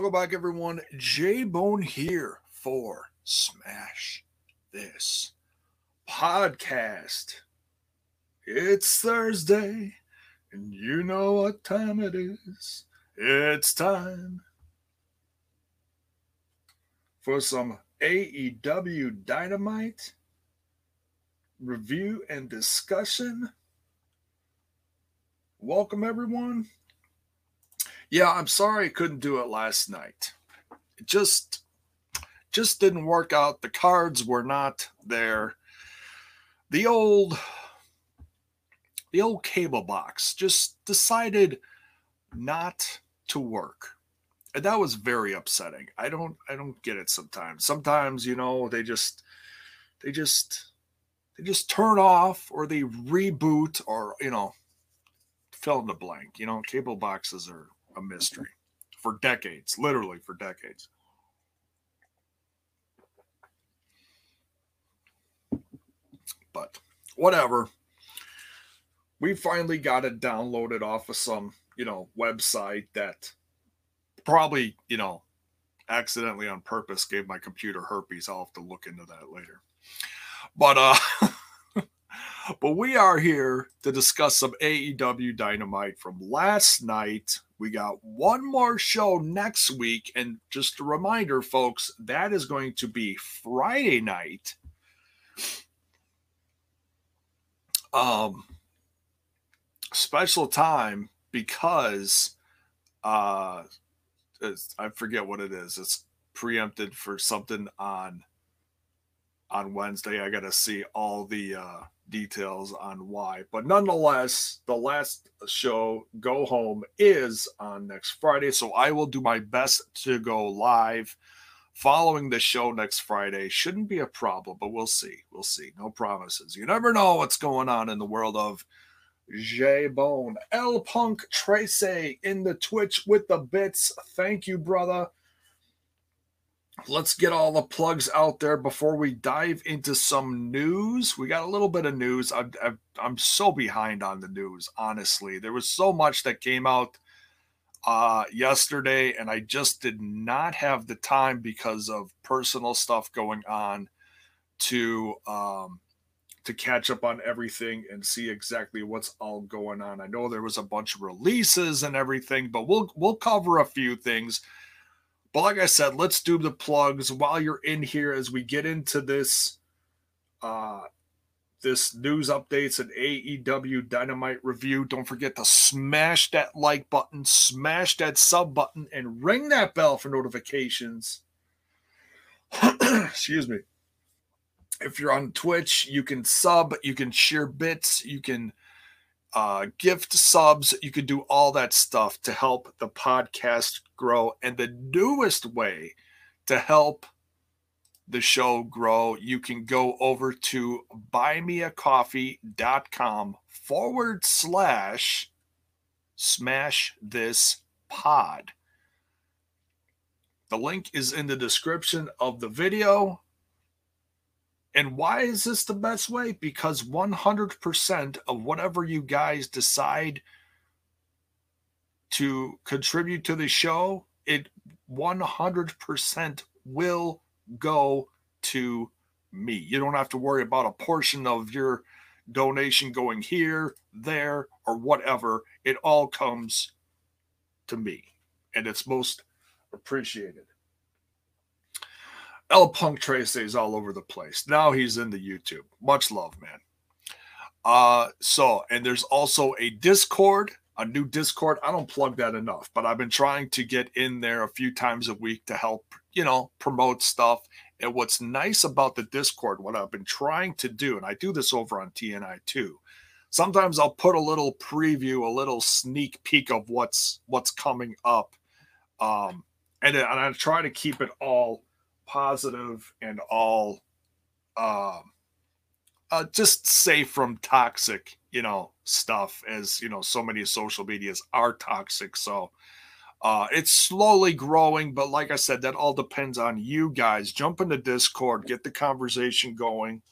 Welcome back, everyone. J Bone here for Smash This Podcast. It's Thursday, and you know what time it is. It's time for some AEW Dynamite review and discussion. Welcome, everyone. Yeah, I'm sorry I couldn't do it last night. It just just didn't work out. The cards were not there. The old the old cable box just decided not to work. And that was very upsetting. I don't I don't get it sometimes. Sometimes, you know, they just they just they just turn off or they reboot or, you know, fill in the blank. You know, cable boxes are a mystery for decades, literally for decades. But whatever. We finally got it downloaded off of some, you know, website that probably, you know, accidentally on purpose gave my computer herpes. I'll have to look into that later. But uh but we are here to discuss some AEW Dynamite from last night. We got one more show next week. And just a reminder, folks, that is going to be Friday night. Um, special time because uh, I forget what it is. It's preempted for something on on Wednesday. I got to see all the uh, details on why. But nonetheless, the last show, Go Home, is on next Friday. So I will do my best to go live following the show next Friday. Shouldn't be a problem, but we'll see. We'll see. No promises. You never know what's going on in the world of J Bone. L Punk Tracy in the Twitch with the bits. Thank you, brother let's get all the plugs out there before we dive into some news. We got a little bit of news. I'm, I'm so behind on the news, honestly. There was so much that came out uh, yesterday, and I just did not have the time because of personal stuff going on to um, to catch up on everything and see exactly what's all going on. I know there was a bunch of releases and everything, but we'll we'll cover a few things but like I said, let's do the plugs while you're in here as we get into this uh this news updates and AEW Dynamite review. Don't forget to smash that like button, smash that sub button, and ring that bell for notifications. Excuse me. If you're on Twitch, you can sub, you can share bits, you can uh, gift subs. You can do all that stuff to help the podcast grow. And the newest way to help the show grow, you can go over to buymeacoffee.com forward slash smash this pod. The link is in the description of the video. And why is this the best way? Because 100% of whatever you guys decide to contribute to the show, it 100% will go to me. You don't have to worry about a portion of your donation going here, there, or whatever. It all comes to me, and it's most appreciated. El Punk Tracy is all over the place. Now he's in the YouTube. Much love, man. Uh, so and there's also a Discord, a new Discord. I don't plug that enough, but I've been trying to get in there a few times a week to help, you know, promote stuff. And what's nice about the Discord, what I've been trying to do, and I do this over on TNI too. Sometimes I'll put a little preview, a little sneak peek of what's what's coming up. Um, and, and I try to keep it all positive and all um, uh, just safe from toxic, you know, stuff as you know, so many social medias are toxic. So uh, it's slowly growing, but like I said, that all depends on you guys. Jump into Discord, get the conversation going.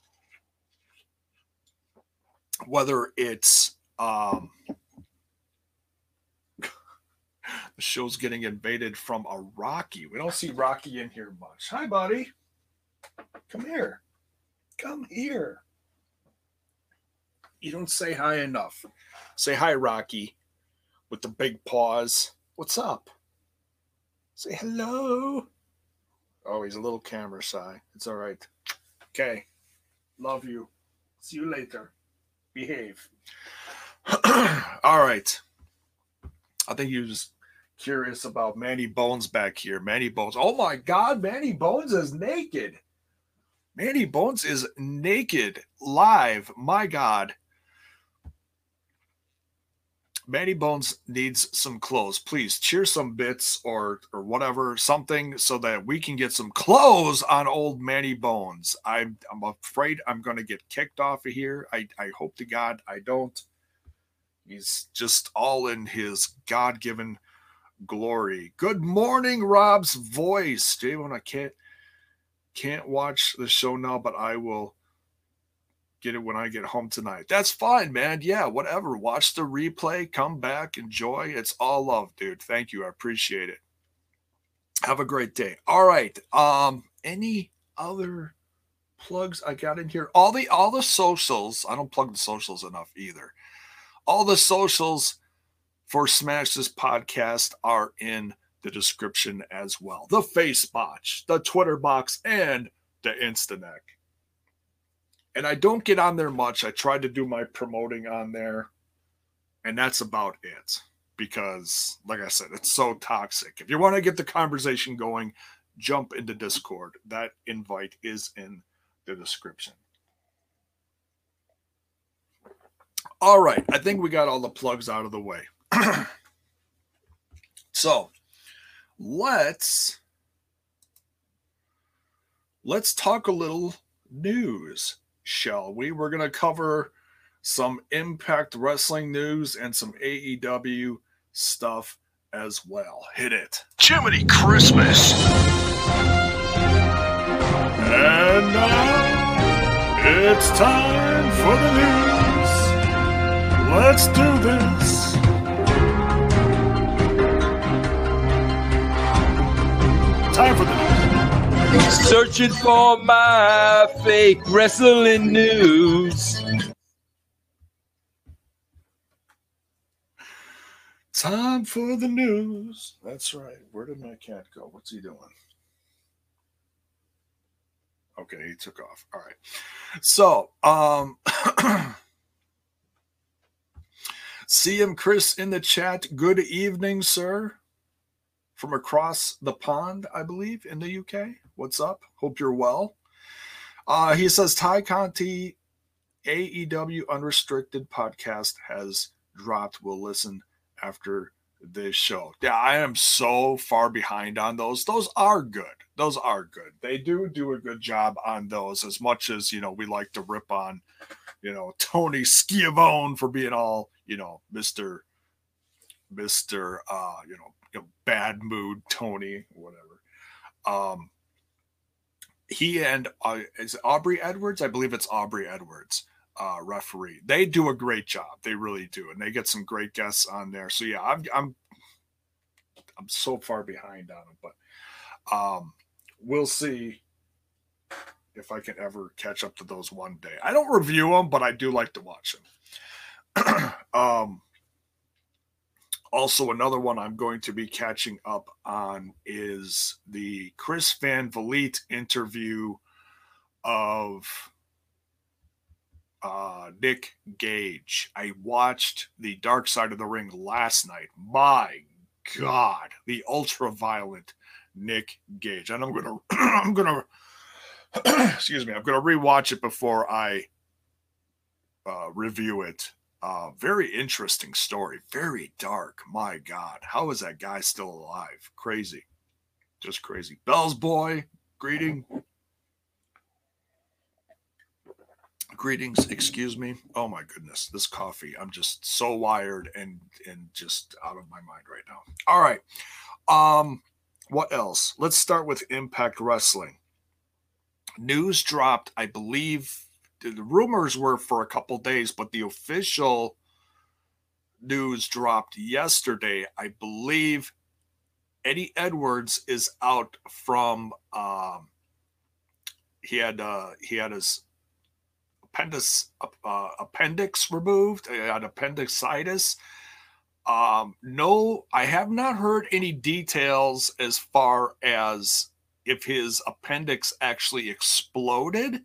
Whether it's um, The show's getting invaded from a Rocky. We don't see Rocky in here much. Hi, buddy. Come here. Come here. You don't say hi enough. Say hi, Rocky, with the big paws. What's up? Say hello. Oh, he's a little camera shy. It's all right. Okay. Love you. See you later. Behave. all right. I think he was curious about Manny Bones back here. Manny Bones. Oh my God, Manny Bones is naked. Manny Bones is naked live. My God. Manny Bones needs some clothes. Please cheer some bits or or whatever, something so that we can get some clothes on old Manny Bones. I'm I'm afraid I'm gonna get kicked off of here. I, I hope to God I don't. He's just all in his God-given glory. Good morning, Rob's voice. Javon, I can't can't watch the show now, but I will get it when I get home tonight. That's fine, man. Yeah, whatever. Watch the replay, come back, enjoy. It's all love, dude. Thank you. I appreciate it. Have a great day. All right. Um, any other plugs I got in here? All the all the socials. I don't plug the socials enough either. All the socials for Smash This Podcast are in the description as well. The face Facebotch, the Twitter box, and the Instaneck and I don't get on there much. I try to do my promoting on there, and that's about it. Because, like I said, it's so toxic. If you want to get the conversation going, jump into Discord. That invite is in the description. All right, I think we got all the plugs out of the way. so, let's let's talk a little news shall we? We're going to cover some Impact Wrestling news and some AEW stuff as well. Hit it. Jiminy Christmas. And now it's time for the news. Let's do this. Time for the news. Searching for my fake wrestling news. Time for the news. That's right. Where did my cat go? What's he doing? Okay, he took off. All right. So, um CM Chris in the chat. Good evening, sir. From across the pond, I believe, in the UK. What's up? Hope you're well. Uh, he says Tay Conti AEW Unrestricted podcast has dropped. We'll listen after this show. Yeah, I am so far behind on those. Those are good. Those are good. They do do a good job on those as much as, you know, we like to rip on, you know, Tony Schiavone for being all, you know, Mr. Mr. uh, you know, bad mood Tony, whatever. Um, he and uh, is Aubrey Edwards? I believe it's Aubrey Edwards, uh, referee. They do a great job. They really do, and they get some great guests on there. So yeah, I'm I'm I'm so far behind on it, but um, we'll see if I can ever catch up to those one day. I don't review them, but I do like to watch them. um, also, another one I'm going to be catching up on is the Chris Van Vliet interview of uh, Nick Gage. I watched the Dark Side of the Ring last night. My God, the ultra violent Nick Gage, and I'm gonna, I'm gonna, excuse me, I'm gonna rewatch it before I uh, review it uh, very interesting story. Very dark. My God. How is that guy still alive? Crazy. Just crazy. Bell's boy, greeting. Greetings, excuse me. Oh my goodness, this coffee. I'm just so wired and and just out of my mind right now. All right. Um what else? Let's start with Impact Wrestling. News dropped, I believe the rumors were for a couple days, but the official news dropped yesterday. I believe Eddie Edwards is out from um, he had uh, he had his appendix uh, appendix removed. He had appendicitis. Um, no, I have not heard any details as far as if his appendix actually exploded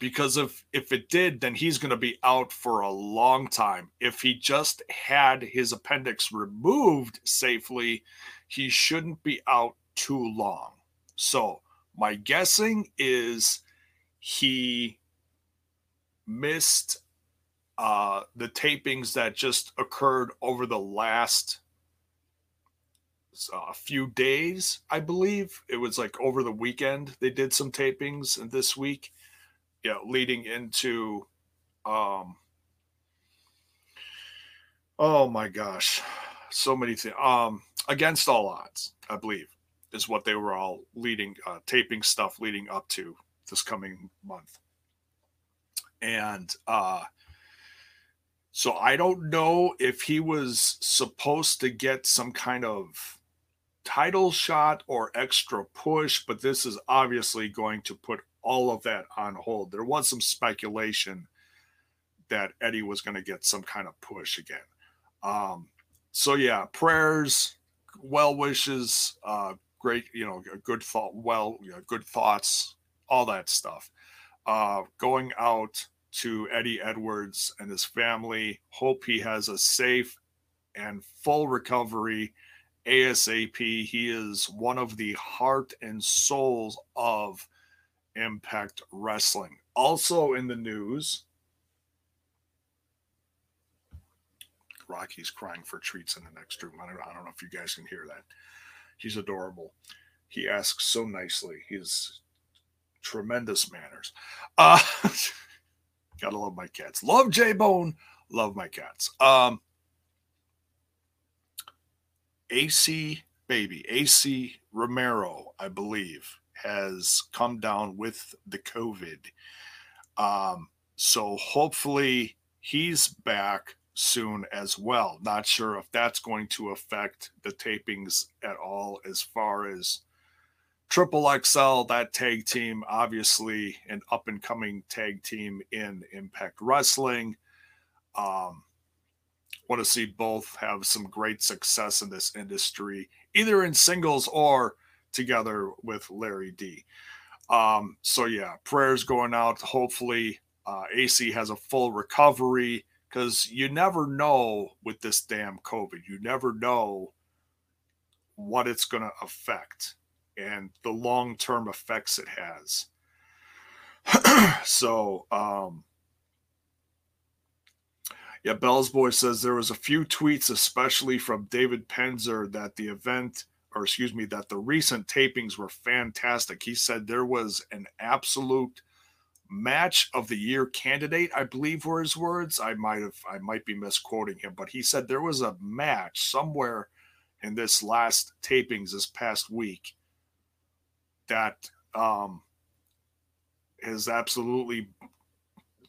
because if if it did then he's going to be out for a long time. If he just had his appendix removed safely he shouldn't be out too long. So my guessing is he missed uh, the tapings that just occurred over the last uh, few days, I believe. It was like over the weekend they did some tapings and this week, yeah, leading into um oh my gosh, so many things. Um against all odds, I believe, is what they were all leading uh taping stuff leading up to this coming month. And uh so I don't know if he was supposed to get some kind of title shot or extra push, but this is obviously going to put all of that on hold. There was some speculation that Eddie was going to get some kind of push again. Um, so yeah, prayers, well wishes, uh, great, you know, good thought, well, you know, good thoughts, all that stuff. Uh, going out to Eddie Edwards and his family. Hope he has a safe and full recovery ASAP. He is one of the heart and souls of Impact Wrestling. Also in the news, Rocky's crying for treats in the next room. I don't, I don't know if you guys can hear that. He's adorable. He asks so nicely. He has tremendous manners. Uh, gotta love my cats. Love J Bone. Love my cats. Um, Ace baby, Ace Romero, I believe, has come down with the COVID. Um, so hopefully he's back soon as well. Not sure if that's going to affect the tapings at all as far as Triple XL, that tag team, obviously an up and coming tag team in Impact Wrestling. Um, want to see both have some great success in this industry, either in singles or together with Larry D. Um, so yeah, prayers going out. Hopefully, uh, Ace has a full recovery because you never know with this damn COVID. You never know what it's going to affect and the long term effects it has. so, um, yeah, Bell's Boy says there was a few tweets, especially from David Penzer, that the event, or excuse me, that the recent tapings were fantastic. He said there was an absolute match of the year candidate, I believe were his words. I might have, I might be misquoting him, but he said there was a match somewhere in this last tapings this past week that um, has absolutely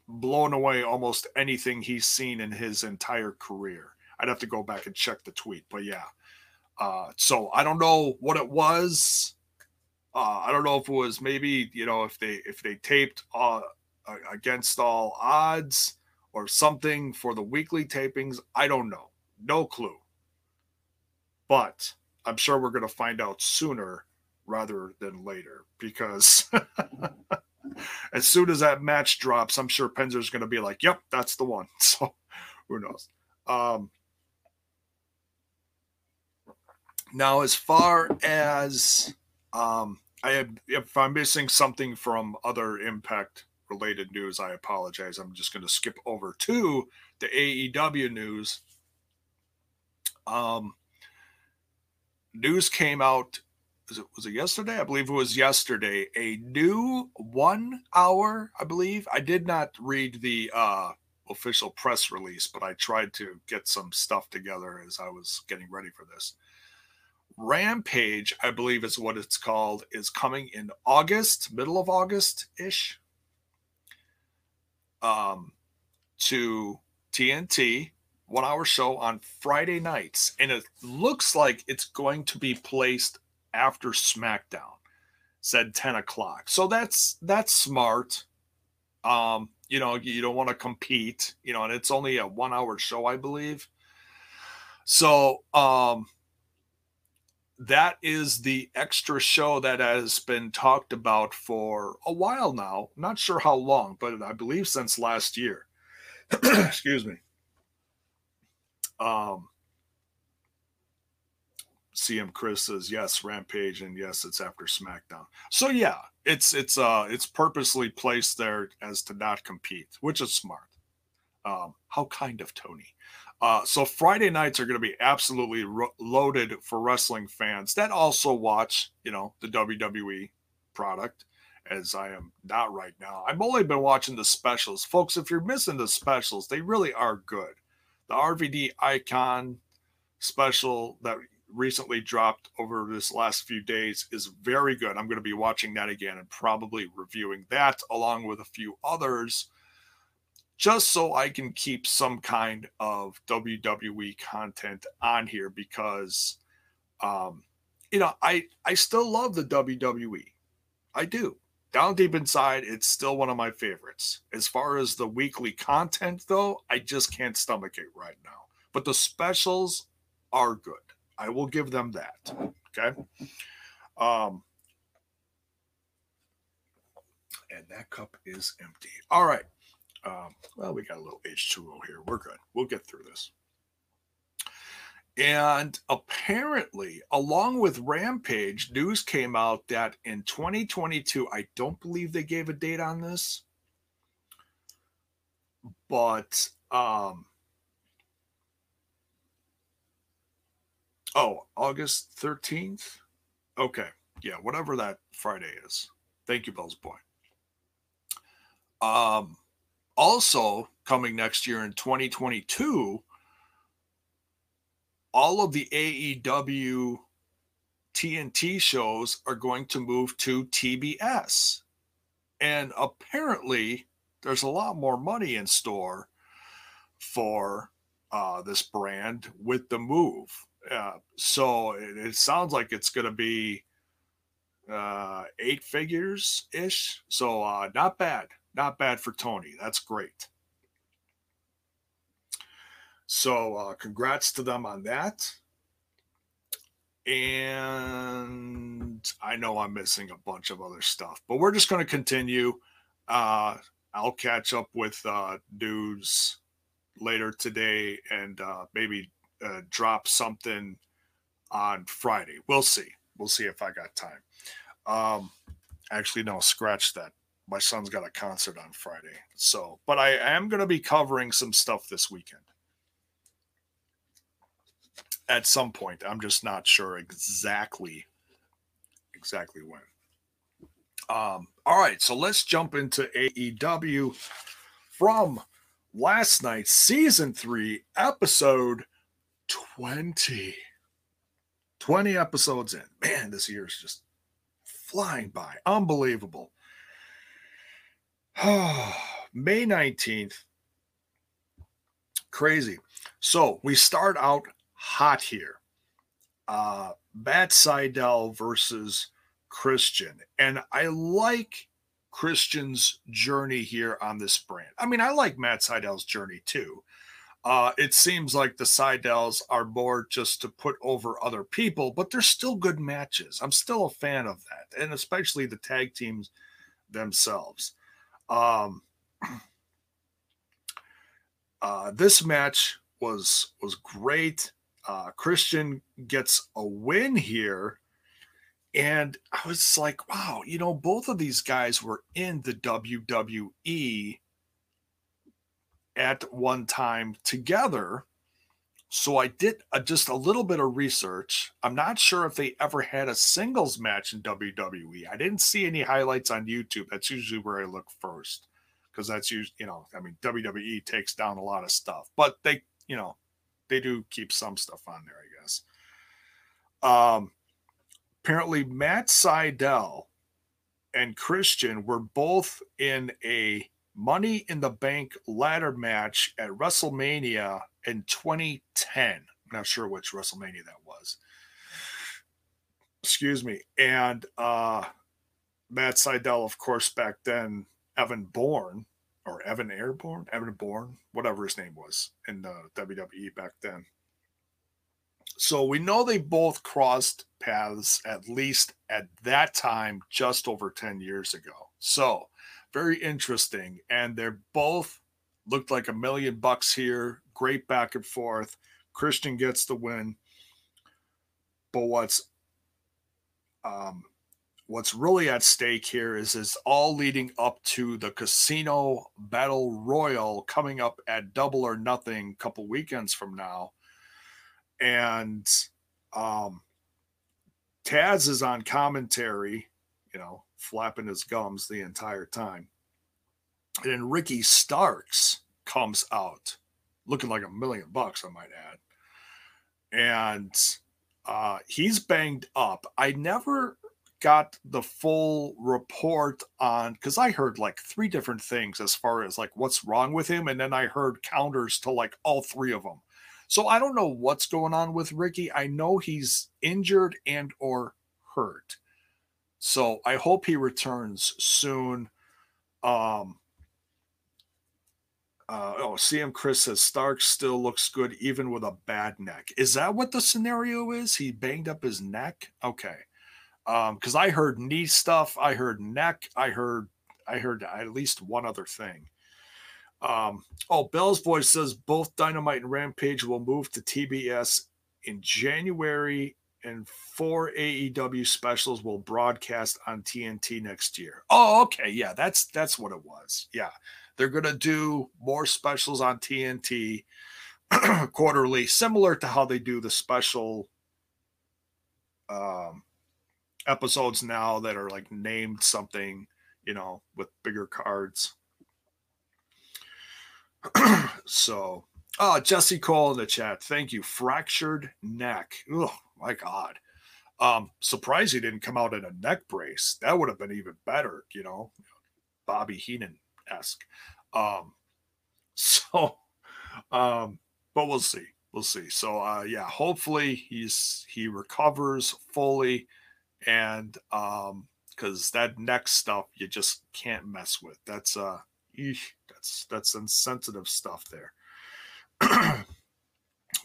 blown away almost anything he's seen in his entire career. I'd have to go back and check the tweet, but yeah. Uh, so I don't know what it was. Uh, I don't know if it was maybe you know if they if they taped uh, against all odds or something for the weekly tapings. I don't know, no clue. But I'm sure we're going to find out sooner rather than later because as soon as that match drops, I'm sure Penzer's going to be like, "Yep, that's the one." So who knows? Um, now, as far as um, I have, if I'm missing something from other Impact related news, I apologize. I'm just going to skip over to the AEW news. Um, news came out was it was it yesterday? I believe it was yesterday. A new one hour, I believe. I did not read the uh, official press release, but I tried to get some stuff together as I was getting ready for this. Rampage, I believe is what it's called, is coming in August, middle of August ish, um, to TNT. one hour show on Friday nights, and it looks like it's going to be placed after SmackDown. Said 10 o'clock. So that's that's smart. Um, you know, you don't want to compete, you know, and it's only a one hour show, I believe. So um that is the extra show that has been talked about for a while now. Not sure how long, but I believe since last year. Excuse me. Um, CM Chris says yes, Rampage, and yes, it's after SmackDown. So yeah, it's it's uh it's purposely placed there as to not compete, which is smart. Um, how kind of Tony. Uh, so Friday nights are going to be absolutely ro- loaded for wrestling fans that also watch, you know, the WWE product, as I am not right now. I've only been watching the specials, folks. If you're missing the specials, they really are good. The RVD Icon special that recently dropped over this last few days is very good. I'm going to be watching that again and probably reviewing that along with a few others just so I can keep some kind of WWE content on here because um you know I I still love the WWE. I do. Down deep inside it's still one of my favorites. As far as the weekly content though, I just can't stomach it right now. But the specials are good. I will give them that. Okay? Um and that cup is empty. All right. Um, well, we got a little H2O here. We're good. We'll get through this. And apparently, along with Rampage, news came out that in 2022, I don't believe they gave a date on this, but um, oh, August 13th. Okay, yeah, whatever that Friday is. Thank you, Bell's boy. Um, also coming next year in 2022 all of the AEW TNT shows are going to move to TBS. And apparently, there's a lot more money in store for uh, this brand with the move. Uh, so it, it, sounds like it's going to be uh, eight figures ish. So uh, not bad. Not bad for Tony. That's great. So, uh, congrats to them on that. And I know I'm missing a bunch of other stuff, but we're just going to continue. Uh, I'll catch up with uh, news later today and uh, maybe uh, drop something on Friday. We'll see. We'll see if I got time. Um, actually, no, scratch that my son's got a concert on Friday. So, but I am going to be covering some stuff this weekend at some point. I'm just not sure exactly exactly when. Um, all right, so let's jump into AEW from last night's season three, episode 20. 20 episodes in. Man, this year is just flying by. Unbelievable. May 19th. Crazy. So we start out hot here. Uh, Matt Sydal versus Christian. And I like Christian's journey here on this brand. I mean, I like Matt Sydal's journey too. Uh, it seems like the Sydals are more just to put over other people, but they're still good matches. I'm still a fan of that, and especially the tag teams themselves. Um, uh, this match was was great. Uh, Christian gets a win here, and I was like, wow, you know, both of these guys were in the WWE at one time together. So I did a, just a little bit of research. I'm not sure if they ever had a singles match in WWE. I didn't see any highlights on YouTube. That's usually where I look first because that's usually, you know, I mean, WWE takes down a lot of stuff, but they, you know, they do keep some stuff on there, I guess. Um, apparently, Matt Sydal and Christian were both in a Money in the Bank ladder match at WrestleMania in 2010. I'm not sure which WrestleMania that was. Excuse me. And uh, Matt Sydal, of course, back then, Evan Bourne or Evan Airborne, Evan Bourne, whatever his name was in the WWE back then. So we know they both crossed paths at least at that time, just over 10 years ago. So very interesting. And they're both looked like a million bucks here. Great back and forth. Christian gets the win. But what's um, what's really at stake here is is all leading up to the casino battle royal coming up at double or nothing a couple weekends from now and um taz is on commentary you know flapping his gums the entire time and then ricky starks comes out looking like a million bucks i might add and uh he's banged up i never got the full report on because I heard like three different things as far as like what's wrong with him, and then I heard counters to like all three of them. So I don't know what's going on with Ricky. I know he's injured and or hurt. So I hope he returns soon. Um uh, oh, CM Chris says Stark still looks good even with a bad neck. Is that what the scenario is? He banged up his neck? Okay um because i heard knee stuff i heard neck i heard i heard at least one other thing um oh bell's voice says both dynamite and rampage will move to tbs in january and four aew specials will broadcast on tnt next year oh okay yeah that's that's what it was yeah they're gonna do more specials on tnt quarterly similar to how they do the special um episodes now that are like named something, you know, with bigger cards. so, oh, Jesse Cole in the chat. Thank you. Fractured neck. Oh my God. Um, surprised he didn't come out in a neck brace. That would have been even better, you know, Bobby Heenan esque. Um, so, um, but we'll see. We'll see. So, uh, yeah, hopefully he's he recovers fully and um because that next stuff you just can't mess with that's uh eesh, that's that's insensitive stuff there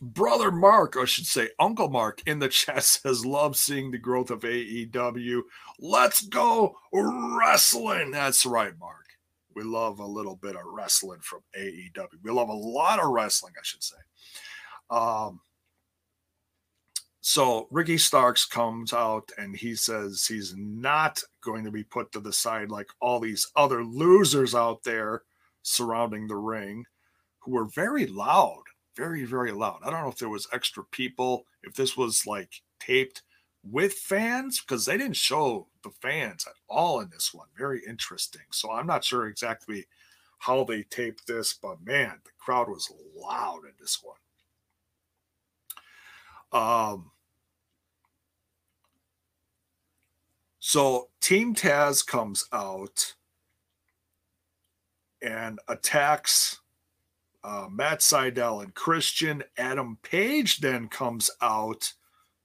brother mark i should say uncle mark in the chat says love seeing the growth of aew let's go wrestling that's right mark we love a little bit of wrestling from aew we love a lot of wrestling i should say um so Ricky Starks comes out and he says he's not going to be put to the side like all these other losers out there surrounding the ring who were very loud, very, very loud. I don't know if there was extra people, if this was like taped with fans, because they didn't show the fans at all in this one. Very interesting. So I'm not sure exactly how they taped this, but man, the crowd was loud in this one. Um, So Team Taz comes out and attacks uh, Matt Sydal and Christian. Adam Page then comes out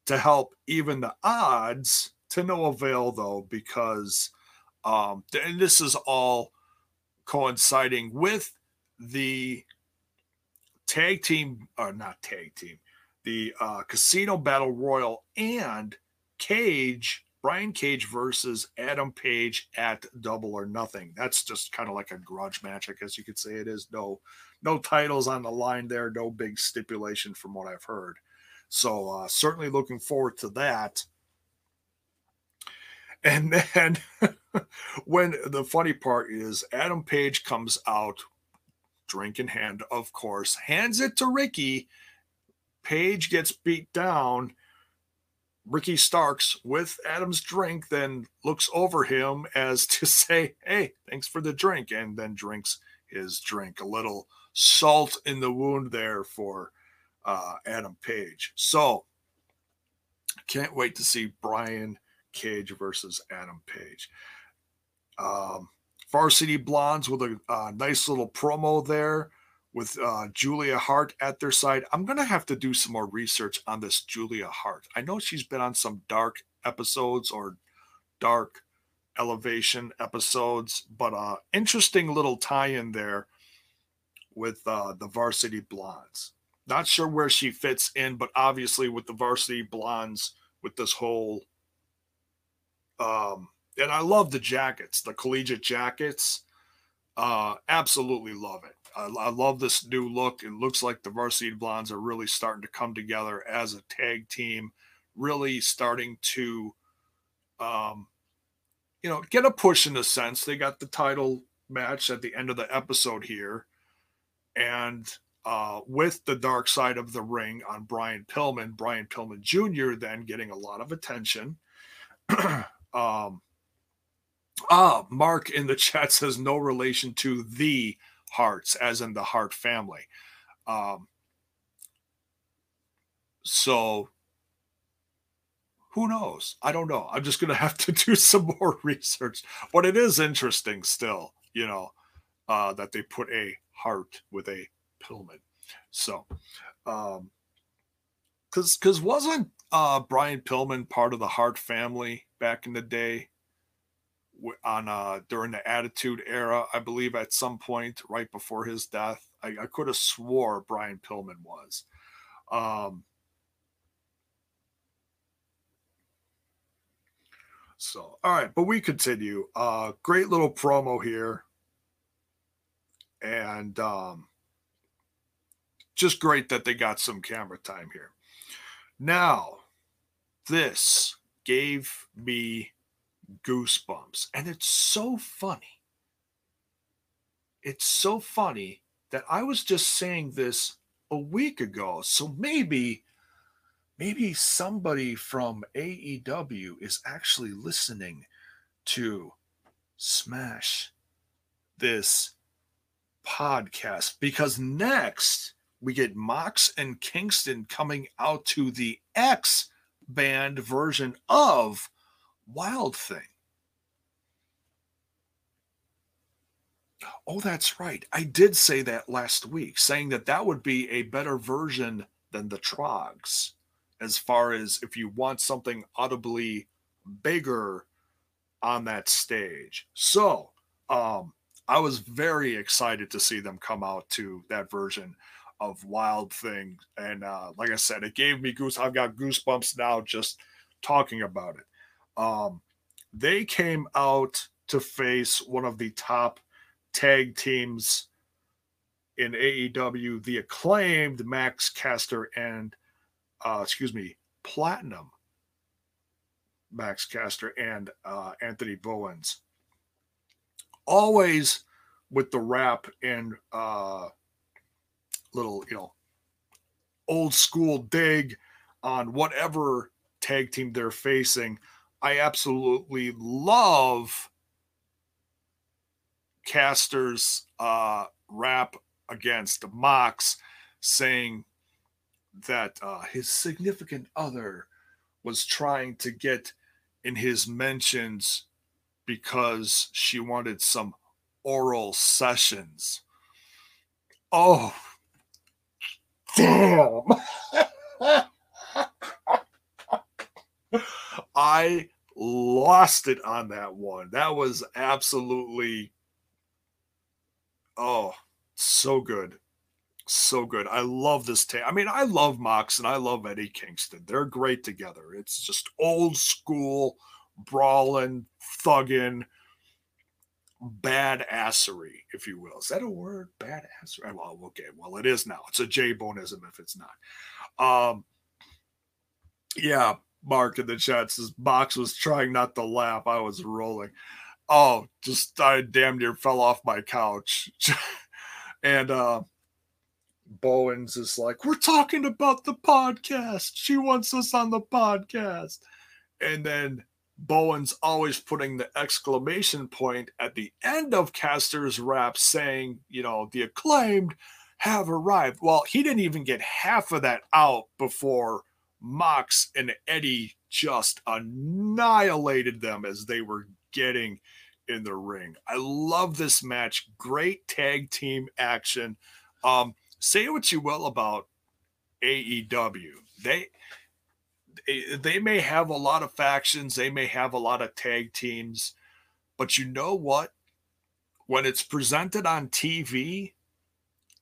to help even the odds to no avail, though, because um, and this is all coinciding with the tag team, or not tag team, the uh, Casino Battle Royal and Cage Brian Cage versus Adam Page at Double or Nothing. That's just kind of like a grudge match, I guess you could say it is. No, no titles on the line there, no big stipulation from what I've heard. So uh, certainly looking forward to that. And then when the funny part is Adam Page comes out, drink in hand, of course, hands it to Ricky. Page gets beat down Ricky Starks with Adam's drink then looks over him as to say, Hey, thanks for the drink, and then drinks his drink. A little salt in the wound there for uh, Adam Page. So, can't wait to see Brian Cage versus Adam Page. Um, Varsity Blondes with a nice little promo there with uh, Julia Hart at their side. I'm going to have to do some more research on this Julia Hart. I know she's been on some dark episodes or dark elevation episodes, but uh interesting little tie-in there with uh the varsity blondes. Not sure where she fits in, but obviously with the varsity blondes with this whole um and I love the jackets, the collegiate jackets. Uh absolutely love it. I, I love this new look. It looks like the varsity blondes are really starting to come together as a tag team, really starting to um you know, get a push in a sense. They got the title match at the end of the episode here. And uh, with the dark side of the ring on Brian Pillman, Brian Pillman Jr. then getting a lot of attention. um, ah, Mark in the chat says no relation to the Hearts, as in the Hart family. Um, so who knows? I don't know. I'm just going to have to do some more research. But it is interesting still, you know, uh, that they put a Hart with a Pillman. So, um, because because wasn't uh Brian Pillman part of the Hart family back in the day? On uh during the Attitude Era, I believe at some point right before his death, I, I could have swore Brian Pillman was. Um, So, all right, but we continue. Uh, great little promo here. And um, just great that they got some camera time here. Now, this gave me goosebumps. And it's so funny. It's so funny that I was just saying this a week ago. So maybe maybe somebody from AEW is actually listening to Smash this podcast because next we get Mox and Kingston coming out to the X band version of Wild Thing. Oh, that's right. I did say that last week, saying that that would be a better version than the Troggs as far as if you want something audibly bigger on that stage. So, um, I was very excited to see them come out to that version of Wild Thing, and uh, like I said, it gave me goose. I've got goosebumps now just talking about it. Um, they came out to face one of the top tag teams in AEW, the acclaimed Max Caster and uh, excuse me, Platinum Max Caster and uh, Anthony Bowens. Always with the rap and uh, little, you know, old school dig on whatever tag team they're facing. I absolutely love Caster's uh, rap against Mox saying that uh, his significant other was trying to get in his mentions because she wanted some oral sessions. Oh, damn. I lost it on that one. That was absolutely, oh, so good so good. I love this tape. I mean, I love Mox and I love Eddie Kingston. They're great together. It's just old school brawling, thugging, badassery, if you will. Is that a word? Badassery? Well, okay. Well, it is now. It's a J bonism if it's not. Um, yeah, Mark in the chat says Box was trying not to laugh. I was rolling. Oh, just I damn near fell off my couch. and uh Bowens is like, We're talking about the podcast. She wants us on the podcast. And then Bowens always putting the exclamation point at the end of Caster's rap saying, you know, the acclaimed have arrived. Well, he didn't even get half of that out before Mox and Eddie just annihilated them as they were getting in the ring. I love this match. Great tag team action. Um, say what you will about AEW. They they may have a lot of factions, they may have a lot of tag teams, but you know what? When it's presented on TV,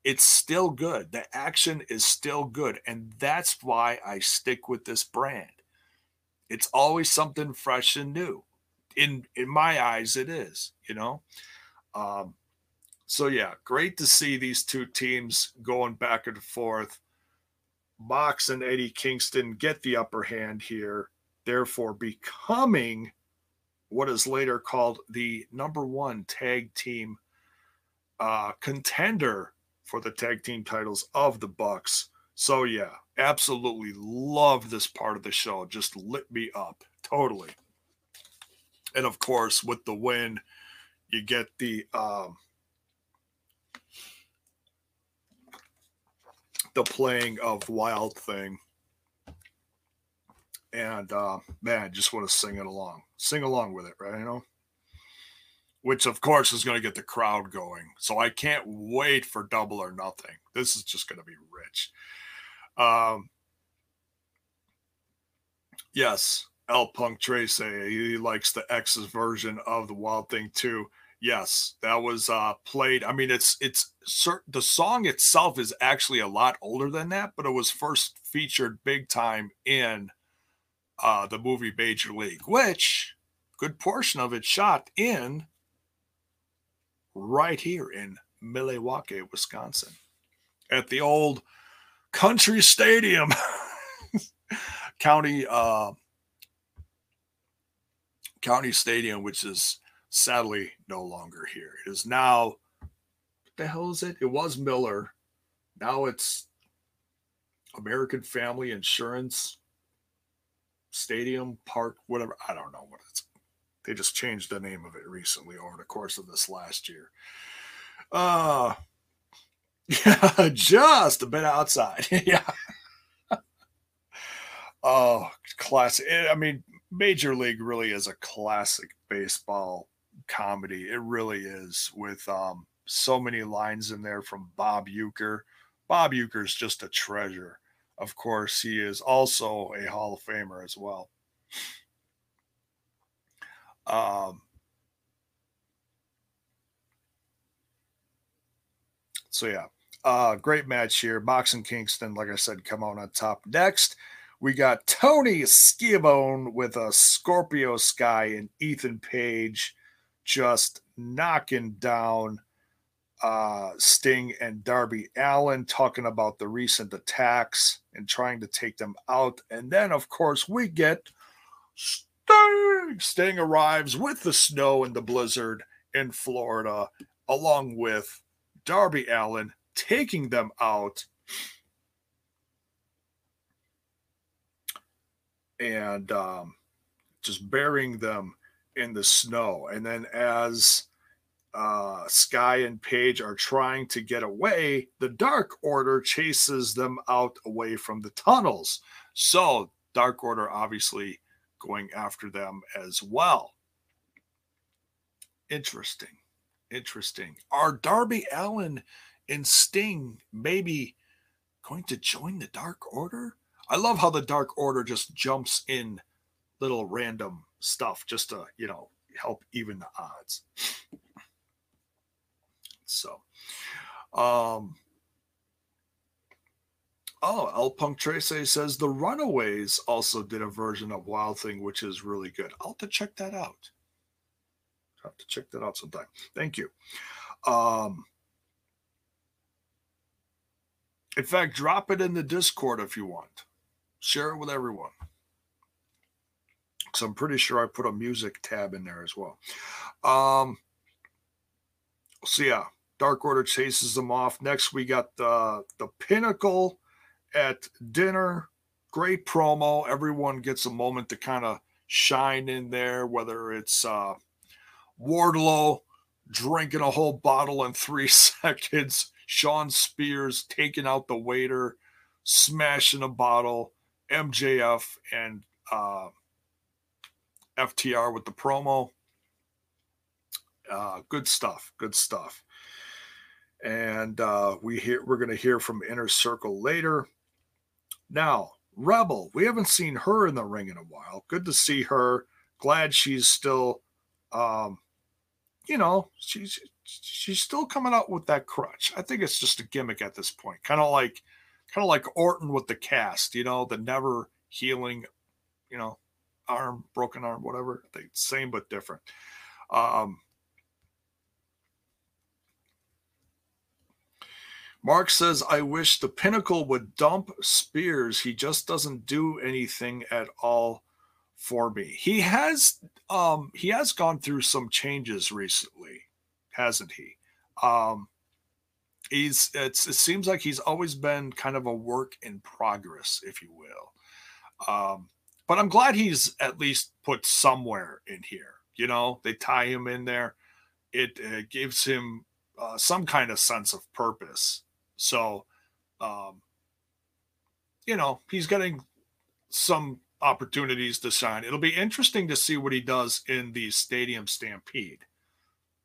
it's still good. The action is still good. And that's why I stick with this brand. It's always something fresh and new. In in my eyes, it is, you know. Um, so yeah, great to see these two teams going back and forth. Mox and Eddie Kingston get the upper hand here, therefore becoming what is later called the number one tag team uh, contender for the tag team titles of the Bucks. So yeah, absolutely love this part of the show. Just lit me up totally. And of course, with the win, you get the um, the playing of Wild Thing. And uh, man, just want to sing it along, sing along with it, right? You know, which of course is going to get the crowd going. So I can't wait for Double or Nothing. This is just going to be rich. Um, yes, L Punk Trace, he likes the X's version of the Wild Thing too. Yes, that was uh, played. I mean, it's it's the song itself is actually a lot older than that, but it was first featured big time in uh, the movie Major League, which good portion of it shot in right here in Milwaukee, Wisconsin, at the old Country Stadium, County uh, County Stadium, which is sadly no longer here. It is now, what the hell is it? It was Miller. Now it's American Family Insurance Stadium Park, whatever. I don't know what it's. They just changed the name of it recently over the course of this last year. Uh yeah, just a bit outside. yeah. oh, classic. I mean, Major League really is a classic baseball comedy. It really is with um, so many lines in there from Bob Uecker. Bob Uecker is just a treasure. Of course, he is also a Hall of Famer as well. Um, so yeah, uh, great match here. Mox and Kingston, like I said, come on on top. Next, we got Tony Schiavone with a Scorpio Sky and Ethan Page just knocking down uh, Sting and Darby Allin, talking about the recent attacks and trying to take them out. And then, of course, we get Sting. Sting arrives with the snow and the blizzard in Florida, along with Darby Allin taking them out. And um, just burying them in the snow. And then as uh, Sky and Page are trying to get away, the Dark Order chases them out away from the tunnels. So, Dark Order obviously going after them as well. Interesting. Interesting. Are Darby Allin and Sting maybe going to join the Dark Order? I love how the Dark Order just jumps in little random stuff just to, you know, help even the odds. So, um, oh, El Punk Trace says the Runaways also did a version of Wild Thing, which is really good. I'll have to check that out. I'll have to check that out sometime. Thank you. Um, in fact, drop it in the Discord if you want. Share it with everyone. So I'm pretty sure I put a music tab in there as well. Um, so yeah, Dark Order chases them off. Next, we got the the Pinnacle at dinner. Great promo. Everyone gets a moment to kind of shine in there, whether it's uh, Wardlow drinking a whole bottle in three seconds, Shawn Spears taking out the waiter, smashing a bottle, MJF and uh, FTR with the promo. Uh, good stuff. Good stuff. And uh, we hear we're going to hear from Inner Circle later. Now, Rebel, we haven't seen her in the ring in a while. Good to see her. Glad she's still, um, you know, she's she's still coming out with that crutch. I think it's just a gimmick at this point, kind of like, kind of like Orton with the cast, you know, the never healing, you know, arm, broken arm, whatever. They same but different. Um, Mark says, I wish the pinnacle would dump Spears. He just doesn't do anything at all for me. He has um he has gone through some changes recently, hasn't he? Um he's it's it seems like he's always been kind of a work in progress, if you will. Um, but I'm glad he's at least put somewhere in here. You know, they tie him in there. It, gives him uh, some kind of sense of purpose so, um, you know, he's getting some opportunities to shine. It'll be interesting to see what he does in the Stadium Stampede,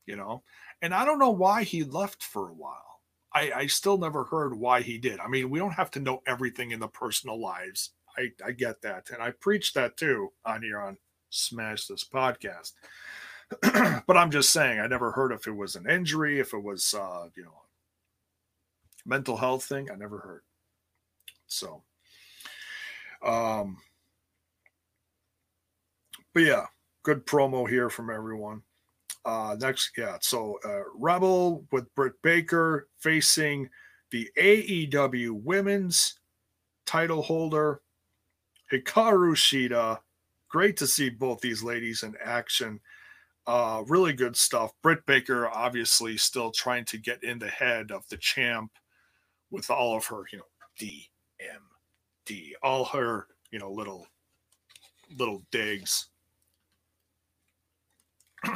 you know. And I don't know why he left for a while. I, I still never heard why he did. I mean, we don't have to know everything in the personal lives. I, I get that. And I preach that too on here on Smash This podcast. but I'm just saying, I never heard if it was an injury, if it was, uh, you know, mental health thing I never heard. So, um, but yeah, good promo here from everyone. Uh, next, yeah, so uh, Rebel with Britt Baker facing the AEW Women's title holder Hikaru Shida. Great to see both these ladies in action. Uh, really good stuff. Britt Baker obviously still trying to get in the head of the champ with all of her, you know, D M D, all her, you know, little little digs.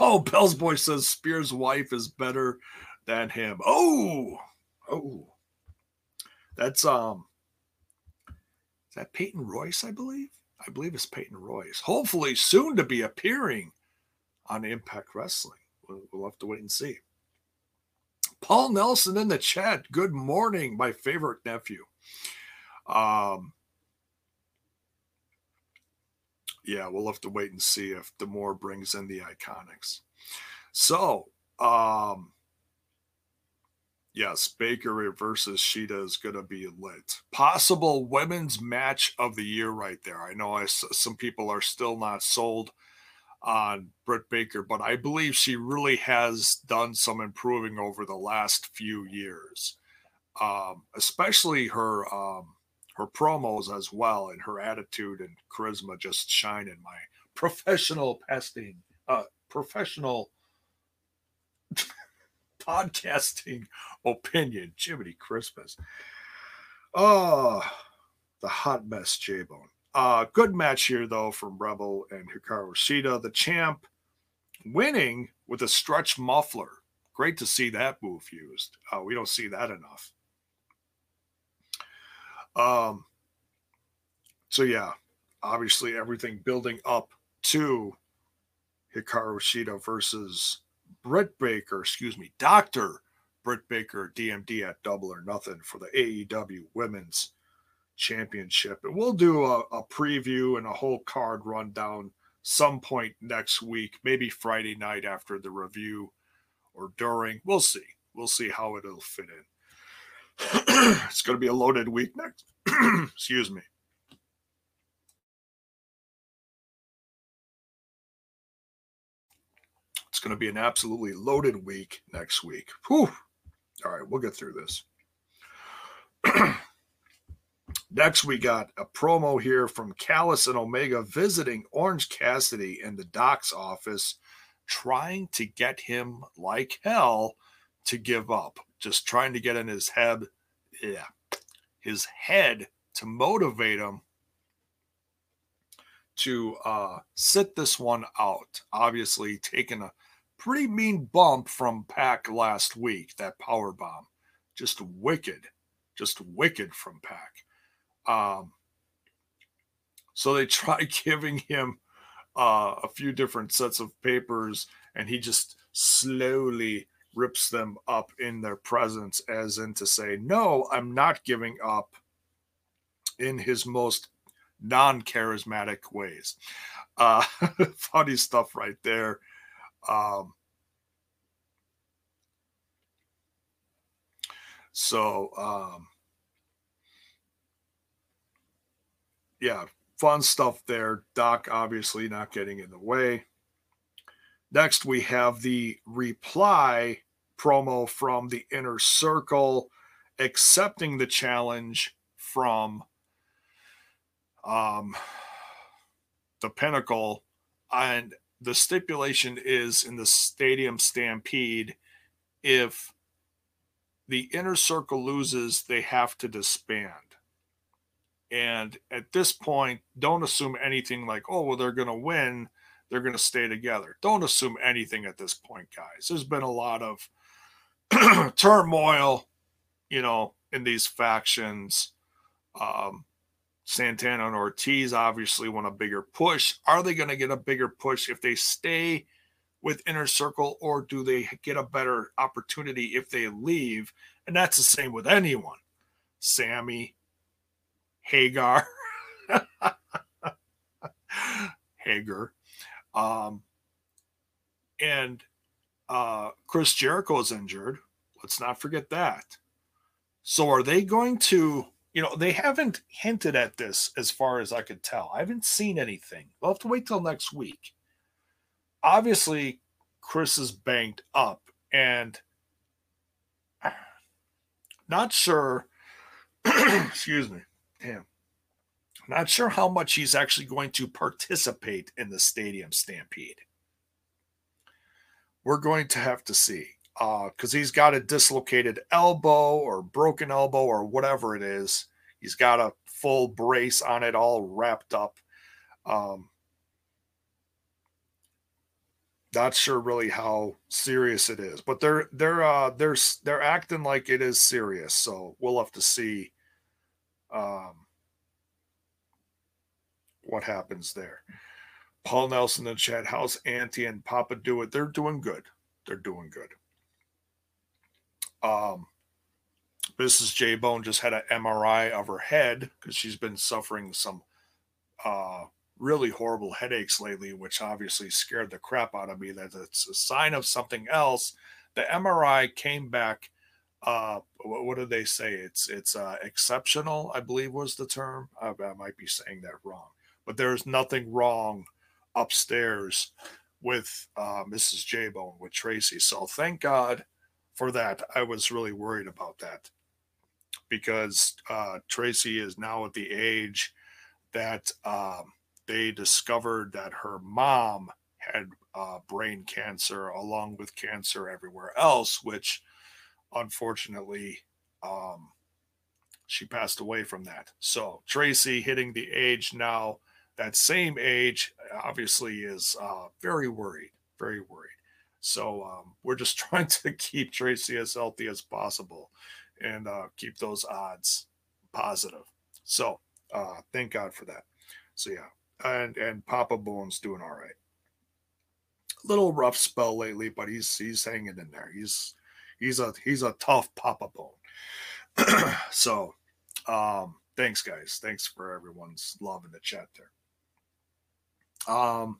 oh, Bell's boy says Spears' wife is better than him. Oh, oh, that's um, is that Peyton Royce? I believe. I believe it's Peyton Royce. Hopefully, soon to be appearing on Impact Wrestling. We'll, we'll have to wait and see. Paul Nelson in the chat. Good morning, my favorite nephew. Um, yeah, we'll have to wait and see if D'Amore brings in the Iconics. So, um, yes, Baker versus Shida is going to be lit. Possible women's match of the year right there. I know I, some people are still not sold on Britt Baker, but I believe she really has done some improving over the last few years, um, especially her um, her promos as well, and her attitude and charisma just shine in my professional pesting, uh, professional podcasting opinion. Jiminy Christmas. Oh, the hot mess, J Bone. Uh, good match here, though, from Rebel and Hikaru Shida, the champ, winning with a stretch muffler. Great to see that move used. Uh, we don't see that enough. Um, so, yeah, obviously everything building up to Hikaru Shida versus Britt Baker, excuse me, Dr. Britt Baker, DMD at double or nothing for the AEW Women's championship. And we'll do a, a, preview and a whole card rundown some point next week, maybe Friday night after the review or during. We'll see. We'll see how it'll fit in. it's going to be a loaded week next. Excuse me. Going to be an absolutely loaded week next week. Whew. All right, we'll get through this. Next, we got a promo here from Callis and Omega visiting Orange Cassidy in the doc's office, trying to get him like hell to give up. Just trying to get in his head, yeah, his head to motivate him to uh, sit this one out. Obviously, taking a pretty mean bump from Pac last week, that power bomb. Just wicked, just wicked from Pac. Um, so they try giving him uh, a few different sets of papers, and he just slowly rips them up in their presence, as in to say, No, I'm not giving up in his most non charismatic ways. Uh, funny stuff right there. Um, so, um, yeah, fun stuff there. Doc obviously not getting in the way. Next, we have the reply promo from the inner circle accepting the challenge from um, the pinnacle. And the stipulation is in the stadium stampede if the inner circle loses, they have to disband. And at this point, don't assume anything like, oh, well, they're going to win. They're going to stay together. Don't assume anything at this point, guys. There's been a lot of turmoil, you know, in these factions. Um, Santana and Ortiz obviously want a bigger push. Are they going to get a bigger push if they stay with Inner Circle, or do they get a better opportunity if they leave? And that's the same with anyone. Sammy, Hagar, Hager, um, and uh, Chris Jericho is injured. Let's not forget that. So, are they going to? You know, they haven't hinted at this as far as I could tell. I haven't seen anything. We'll have to wait till next week. Obviously, Chris is banked up, and not sure. excuse me Damn. Not sure how much he's actually going to participate in the stadium stampede. We're going to have to see because uh, he's got a dislocated elbow or broken elbow or whatever it is. He's got a full brace on it, all wrapped up. Um, not sure really how serious it is, but they're they're uh, they're they're acting like it is serious. So we'll have to see um, what happens there. Paul Nelson and Chad House, Auntie and Papa do it. They're doing good. They're doing good. Um, Mrs. J Bone just had an MRI of her head because she's been suffering some uh, really horrible headaches lately, which obviously scared the crap out of me. That it's a sign of something else. The MRI came back uh what, did they say it's it's uh exceptional i believe was the term I, I might be saying that wrong but there's nothing wrong upstairs with uh mrs j-bone with tracy so thank god for that i was really worried about that because uh tracy is now at the age that um they discovered that her mom had uh, brain cancer along with cancer everywhere else which unfortunately, um, she passed away from that. So Tracy hitting the age now, that same age, obviously is uh, very worried, very worried. So um, we're just trying to keep Tracy as healthy as possible and uh, keep those odds positive. So uh, thank God for that. So yeah, and and Papa Bone's doing all right. A little rough spell lately, but he's he's hanging in there. He's he's a he's a tough Papa Bone. so, um, thanks guys. Thanks for everyone's love in the chat there. Um,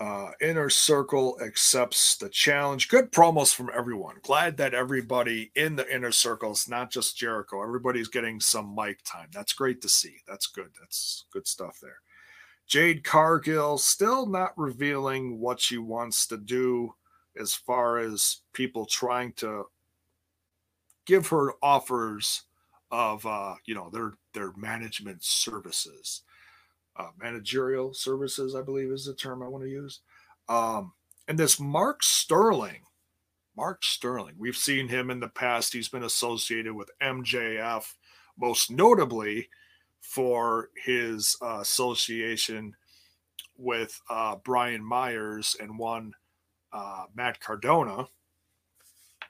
uh, Inner Circle accepts the challenge. Good promos from everyone. Glad that everybody in the Inner Circles, not just Jericho. Everybody's getting some mic time. That's great to see. That's good. That's good stuff there. Jade Cargill still not revealing what she wants to do as far as people trying to give her offers of uh, you know their their management services, uh, managerial services, I believe is the term I want to use. Um, and this Mark Sterling, Mark Sterling, we've seen him in the past. He's been associated with MJF, most notably for his uh, association with uh, Brian Myers and one uh, Matt Cardona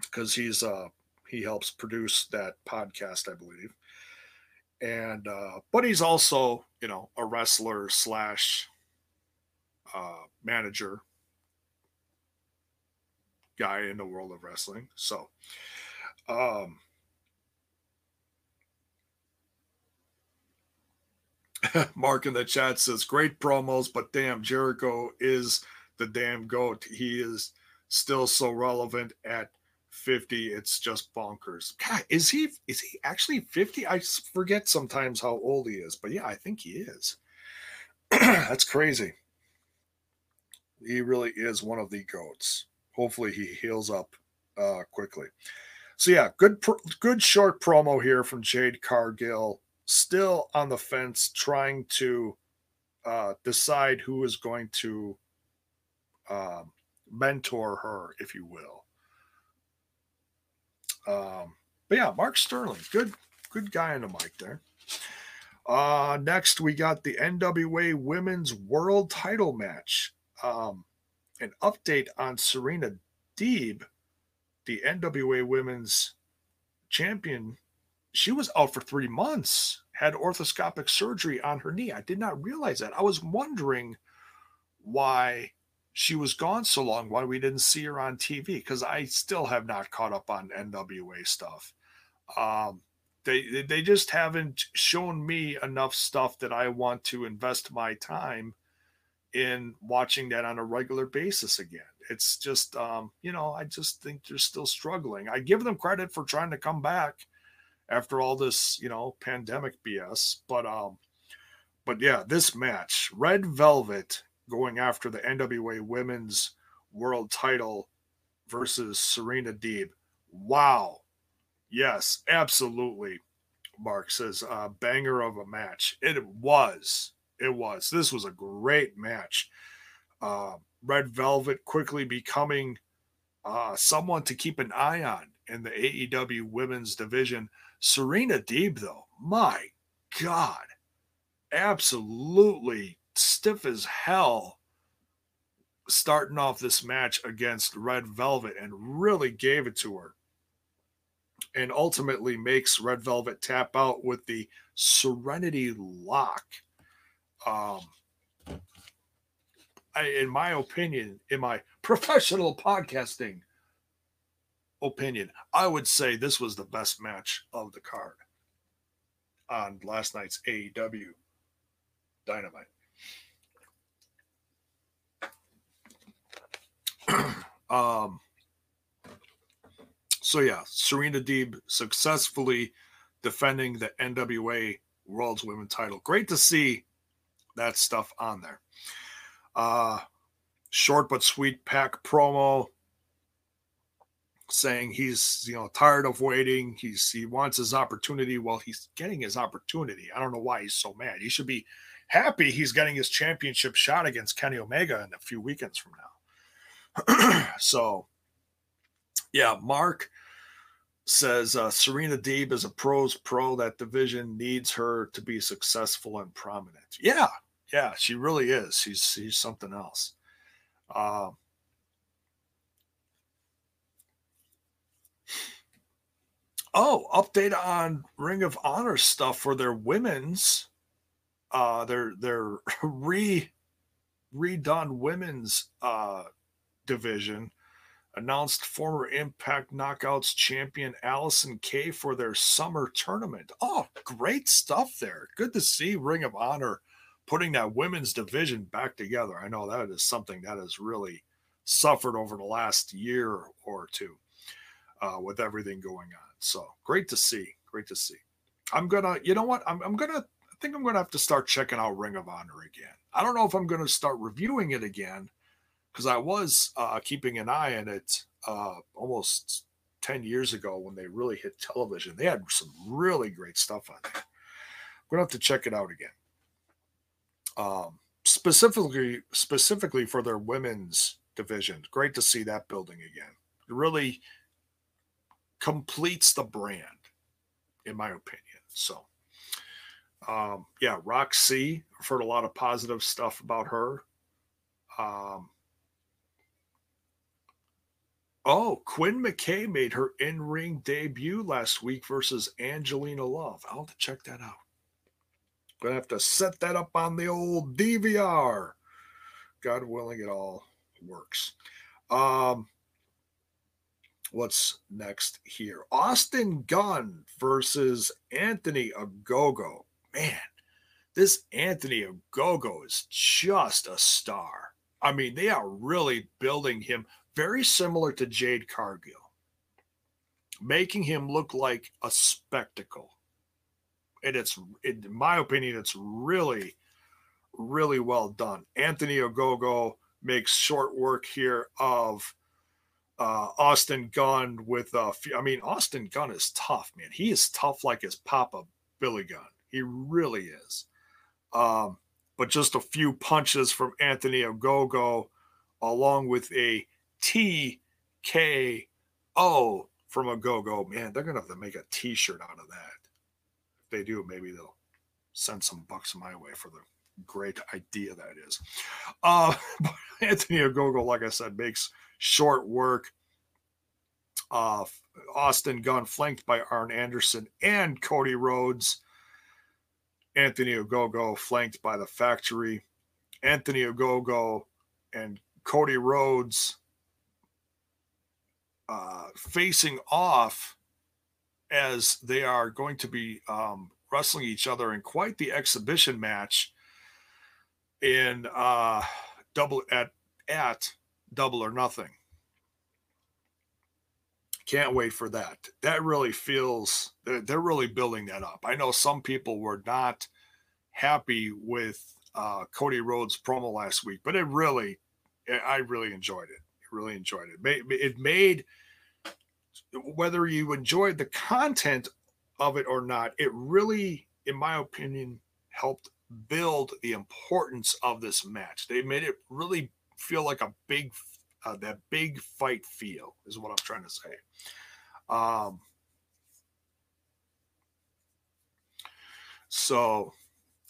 because he's uh, he helps produce that podcast, I believe. And uh, but he's also you know a wrestler slash uh, manager guy in the world of wrestling. So, um, Mark in the chat says, great promos, but damn, Jericho is the damn goat. He is still so relevant at 50. It's just bonkers. God, is he is he actually 50? I forget sometimes how old he is, but yeah, I think he is. That's crazy. He really is one of the goats. Hopefully he heals up uh, quickly. So yeah, good good short promo here from Jade Cargill still on the fence, trying to uh, decide who is going to uh, mentor her, if you will. Um, but yeah, Mark Sterling, good, good guy on the mic there. Uh, next, we got the NWA Women's World Title match. Um, an update on Serena Deeb, the NWA Women's Champion she was out for three months, had orthoscopic surgery on her knee. I did not realize that. I was wondering why she was gone so long, why we didn't see her on TV, because I still have not caught up on NWA stuff. Um, they they just haven't shown me enough stuff that I want to invest my time in watching that on a regular basis again. It's just um, you know, I just think they're still struggling. I give them credit for trying to come back after all this, you know, pandemic BS. But um, but yeah, this match, Red Velvet going after the NWA Women's World Title versus Serena Deeb. Wow. Yes, absolutely. Mark says, uh, banger of a match. It was. It was. This was a great match. Uh, Red Velvet quickly becoming uh, someone to keep an eye on in the AEW women's division. Serena Deeb, though, my God, absolutely stiff as hell starting off this match against Red Velvet and really gave it to her. And ultimately makes Red Velvet tap out with the Serenity Lock. Um, I, in my opinion, in my professional podcasting opinion, I would say this was the best match of the card on last night's AEW Dynamite. um, so yeah, Serena Deeb successfully defending the NWA World's Women title. Great to see that stuff on there. Uh, short but sweet Pac promo saying he's you know tired of waiting. He's he wants his opportunity. Well, he's getting his opportunity. I don't know why he's so mad. He should be happy he's getting his championship shot against Kenny Omega in a few weekends from now. so, yeah, Mark says uh, Serena Deeb is a pros pro. That division needs her to be successful and prominent. Yeah, yeah, she really is. She's she's something else. Uh, Oh, update on Ring of Honor stuff for their women's uh their their re redone women's uh division announced former Impact Knockouts champion Allysin Kay for their summer tournament. Oh, great stuff there. Good to see Ring of Honor putting that women's division back together. I know that is something that has really suffered over the last year or two uh, with everything going on. So great to see. Great to see. I'm gonna, you know what? I'm, I'm gonna. I think I'm gonna have to start checking out Ring of Honor again. I don't know if I'm gonna start reviewing it again because I was uh, keeping an eye on it uh, almost 10 years ago when they really hit television. They had some really great stuff on there. I'm gonna have to check it out again. Um, specifically, specifically for their women's division. Great to see that building again. It really completes the brand, in my opinion. So, um, yeah, Roxy, I've heard a lot of positive stuff about her. Um, oh, Quinn McKay made her in ring debut last week versus Angelina Love. I'll have to check that out. Gonna have to set that up on the old DVR. God willing, it all works. Um, what's next here? Austin Gunn versus Anthony Ogogo. Man, this Anthony Ogogo is just a star. I mean, they are really building him very similar to Jade Cargill, making him look like a spectacle. And it's, in my opinion, it's really, really well done. Anthony Ogogo makes short work here of uh, Austin Gunn with, uh, I mean, Austin Gunn is tough, man. He is tough like his papa, Billy Gunn. He really is. Um, but just a few punches from Anthony Ogogo, along with a TKO from Ogogo. Man, they're gonna have to make a T-shirt out of that. If they do, maybe they'll send some bucks my way for the great idea that is. Uh, Anthony Ogogo, like I said, makes short work. Uh, Austin Gunn flanked by Arn Anderson and Cody Rhodes. Anthony Ogogo flanked by the factory. Anthony Ogogo and Cody Rhodes uh, facing off as they are going to be um, wrestling each other in quite the exhibition match in uh, double at at double or nothing. Can't wait for that. That really feels they're really building that up. I know some people were not happy with uh, Cody Rhodes promo last week, but it really, I really enjoyed it. Really enjoyed it. It made whether you enjoyed the content of it or not, it really, in my opinion, helped build the importance of this match. They made it really feel like a big, uh, that big fight feel is what I'm trying to say. Um, so,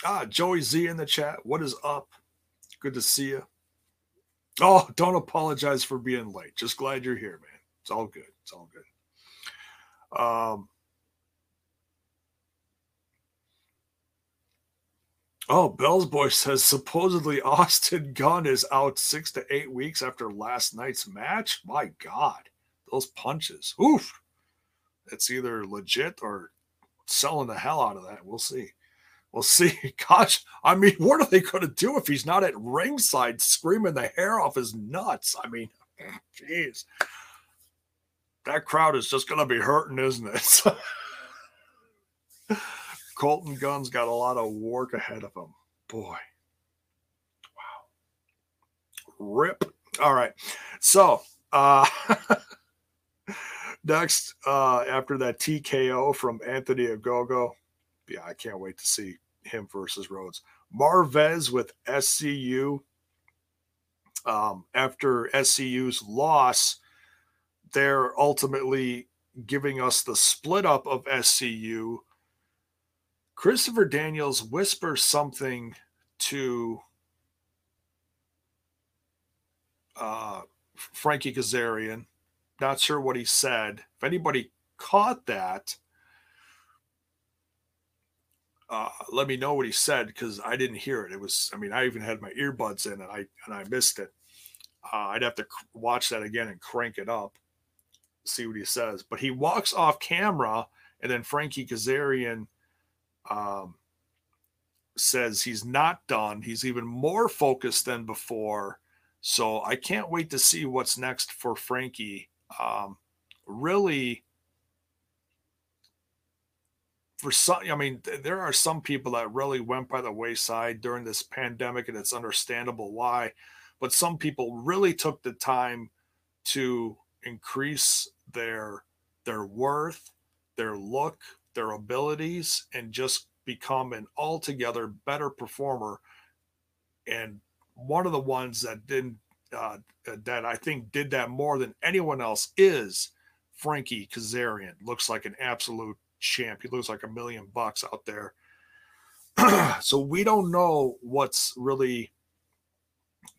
ah, Joey Z in the chat. What is up? Good to see you. Oh, don't apologize for being late. Just glad you're here, man. It's all good. It's all good. Um, Oh, Bell's Boy says supposedly Austin Gunn is out six to eight weeks after last night's match. My God, those punches. Oof. It's either legit or selling the hell out of that. We'll see. We'll see. Gosh, I mean, what are they going to do if he's not at ringside screaming the hair off his nuts? I mean, jeez. That crowd is just going to be hurting, isn't it? Colton Gunn's got a lot of work ahead of him. Boy. Wow. Rip. All right. So, uh next, uh after that TKO from Anthony Ogogo. Yeah, I can't wait to see him versus Rhodes. Marvez with SCU. Um, after SCU's loss, they're ultimately giving us the split up of SCU Christopher Daniels whispers something to uh, Frankie Kazarian. Not sure what he said. If anybody caught that, uh, let me know what he said because I didn't hear it. It was, I mean, I even had my earbuds in and I and I missed it. Uh, I'd have to watch that again and crank it up, see what he says. But he walks off camera, and then Frankie Kazarian um, says he's not done. He's even more focused than before. So I can't wait to see what's next for Frankie. Um, really, for some, I mean, th- there are some people that really went by the wayside during this pandemic, and it's understandable why. But some people really took the time to increase their their worth, their look, their abilities and just become an altogether better performer. And one of the ones that didn't, uh, that I think did that more than anyone else is Frankie Kazarian. Looks like an absolute champ. He looks like a million bucks out there. so we don't know what's really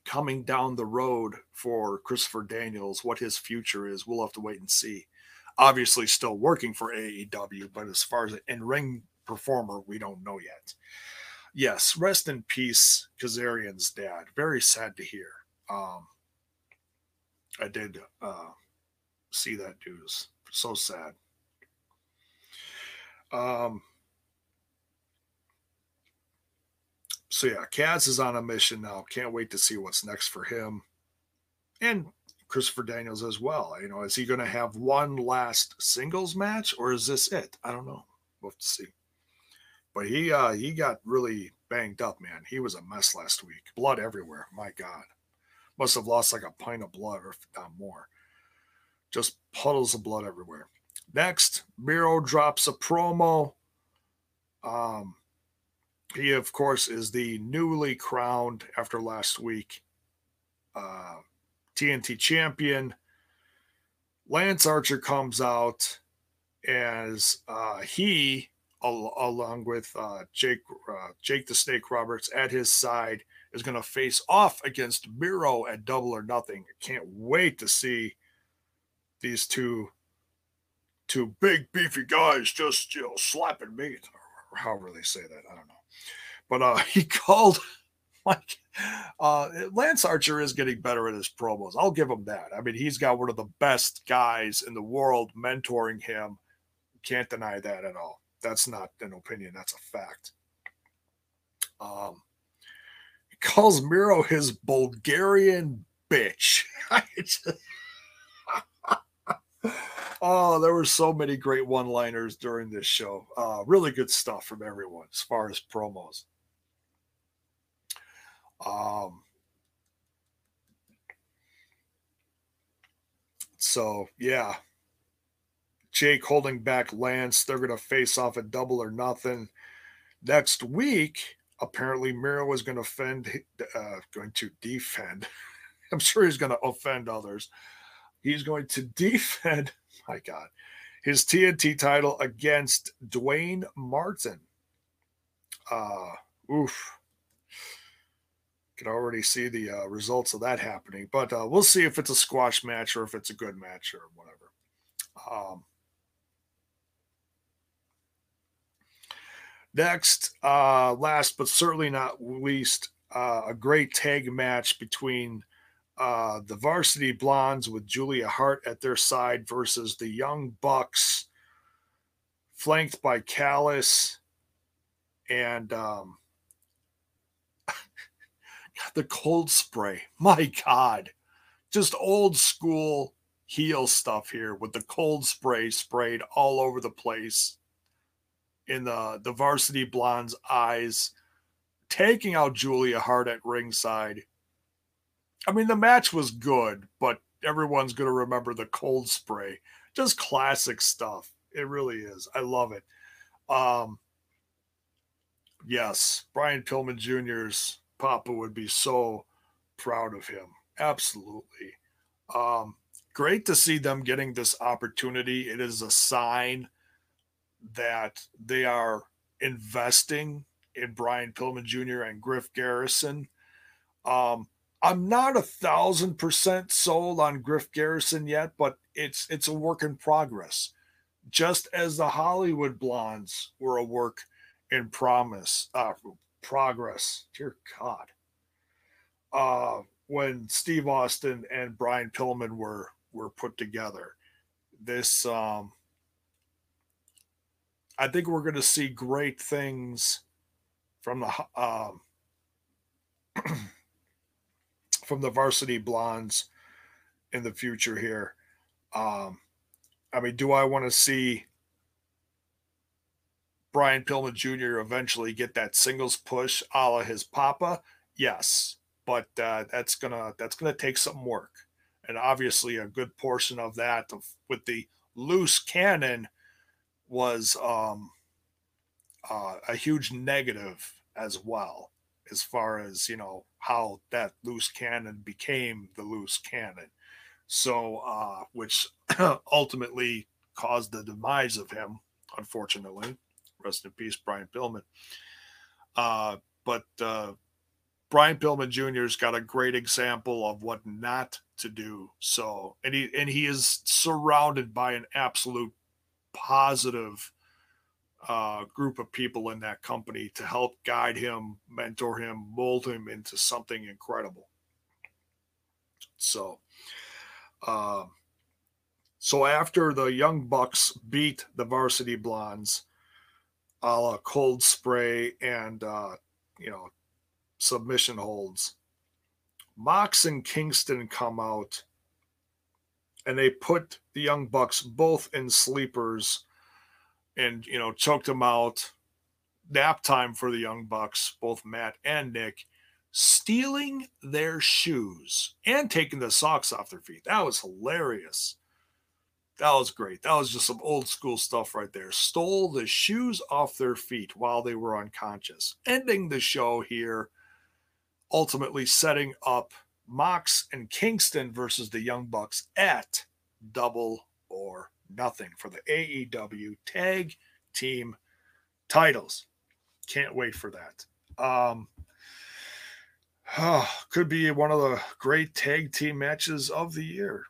coming down the road for Christopher Daniels, what his future is. We'll have to wait and see obviously still working for AEW, but as far as in ring performer, we don't know yet. yes, rest in peace, Kazarian's dad. Very sad to hear. Um, I did uh, see that news. So sad. Um, so yeah, Kaz is on a mission now. Can't wait to see what's next for him, and Christopher Daniels as well. You know, is he going to have one last singles match, or is this it? I don't know. We'll have to see. But he uh he got really banged up, man. He was a mess last week. Blood everywhere. My God. Must have lost like a pint of blood or not more. Just puddles of blood everywhere. Next, Miro drops a promo. Um, he, of course, is the newly crowned after last week uh, TNT champion. Lance Archer comes out as uh, he, al- along with uh, Jake, uh, Jake the Snake Roberts at his side, is going to face off against Miro at Double or Nothing. Can't wait to see these two two big beefy guys just you know slapping meat or however they say that. I don't know. But uh he called like uh Lance Archer is getting better at his promos. I'll give him that. I mean, he's got one of the best guys in the world mentoring him. Can't deny that at all. That's not an opinion, that's a fact. Um he calls Miro his Bulgarian bitch. oh, there were so many great one-liners during this show. Uh, really good stuff from everyone as far as promos. Um, so yeah, Jake holding back Lance. They're gonna face off at Double or Nothing next week. Apparently, Miro is going to offend, uh, going to defend. I'm sure he's going to offend others. He's going to defend my God, his TNT title against Dwayne Martin. Uh, oof. Can already see the uh, results of that happening, but uh, we'll see if it's a squash match or if it's a good match or whatever. Um, next, uh, last but certainly not least, uh, a great tag match between uh, the varsity blondes with Julia Hart at their side versus the young bucks, flanked by Callis and um, the cold spray. My God, just old school heel stuff here with the cold spray sprayed all over the place in the the varsity blonde's eyes, taking out Julia Hart at ringside I mean, the match was good, but everyone's going to remember the cold spray. Just classic stuff. It really is. I love it. Um, yes, Brian Pillman Jr.'s Papa would be so proud of him. Absolutely. Um, great to see them getting this opportunity. It is a sign that they are investing in Brian Pillman Jr. and Griff Garrison. Um, I'm not a thousand percent sold on Griff Garrison yet, but it's it's a work in progress. Just as the Hollywood Blondes were a work in promise, uh, progress. Dear God. Uh, when Steve Austin and Brian Pillman were were put together, this um, I think we're going to see great things from the um, from the varsity blondes in the future here. Um, I mean, do I want to see Brian Pillman Jr. eventually get that singles push a la his papa? Yes, but uh, that's gonna that's gonna take some work, and obviously a good portion of that of, with the loose cannon was um, uh, a huge negative as well as far as you know how that loose cannon became the loose cannon. So uh which ultimately caused the demise of him unfortunately. Rest in peace brian pillman. Uh but uh brian pillman jr's got a great example of what not to do. So and he and he is surrounded by an absolute positive uh, group of people in that company to help guide him, mentor him, mold him into something incredible. So, uh, so after the Young Bucks beat the Varsity Blondes, a la cold spray and uh, you know submission holds, Mox and Kingston come out and they put the Young Bucks both in sleepers and, you know, choked them out. Nap time for the Young Bucks, both Matt and Nick, stealing their shoes and taking the socks off their feet. That was hilarious. That was great. That was just some old school stuff right there. Stole the shoes off their feet while they were unconscious. Ending the show here, ultimately setting up Mox and Kingston versus the Young Bucks at Double or Nothing for the AEW Tag Team titles. Can't wait for that. Um, oh, could be one of the great tag team matches of the year.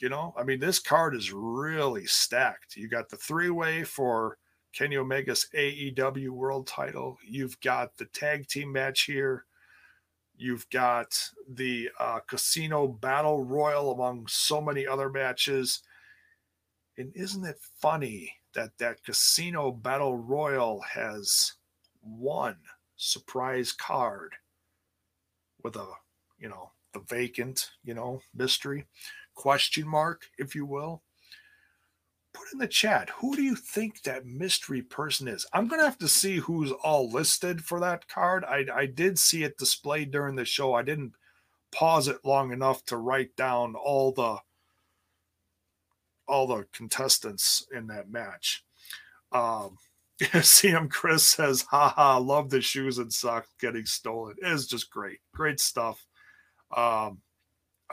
You know, I mean, this card is really stacked. You got the three way for Kenny Omega's AEW World title. You've got the tag team match here You've got the uh, Casino Battle Royal among so many other matches. And isn't it funny that that Casino Battle Royal has one surprise card with a, you know, the vacant, you know, mystery question mark, if you will? put in the chat who do you think that mystery person is? I'm gonna have to see who's all listed for that card. I, I did see it displayed during the show. I didn't pause it long enough to write down all the all the contestants in that match um CM Chris says, haha, love the shoes and socks getting stolen. It is just great. Great stuff. Um,